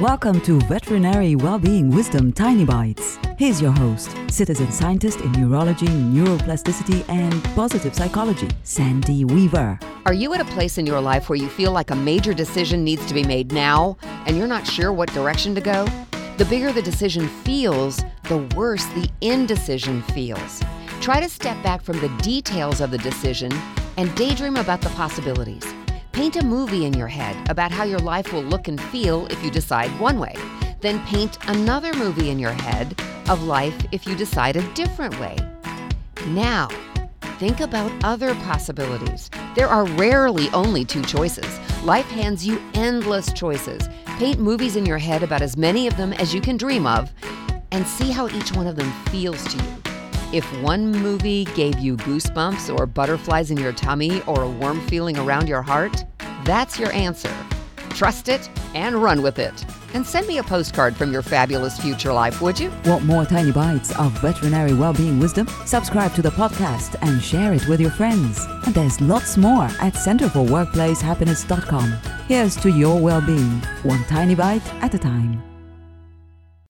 Welcome to Veterinary Wellbeing Wisdom Tiny Bites. Here's your host, citizen scientist in neurology, neuroplasticity, and positive psychology, Sandy Weaver. Are you at a place in your life where you feel like a major decision needs to be made now and you're not sure what direction to go? The bigger the decision feels, the worse the indecision feels. Try to step back from the details of the decision and daydream about the possibilities. Paint a movie in your head about how your life will look and feel if you decide one way. Then paint another movie in your head of life if you decide a different way. Now, think about other possibilities. There are rarely only two choices. Life hands you endless choices. Paint movies in your head about as many of them as you can dream of and see how each one of them feels to you. If one movie gave you goosebumps or butterflies in your tummy or a warm feeling around your heart, that's your answer. Trust it and run with it. And send me a postcard from your fabulous future life, would you? Want more tiny bites of veterinary well-being wisdom? Subscribe to the podcast and share it with your friends. And there's lots more at centerforworkplacehappiness.com. Here's to your well-being, one tiny bite at a time.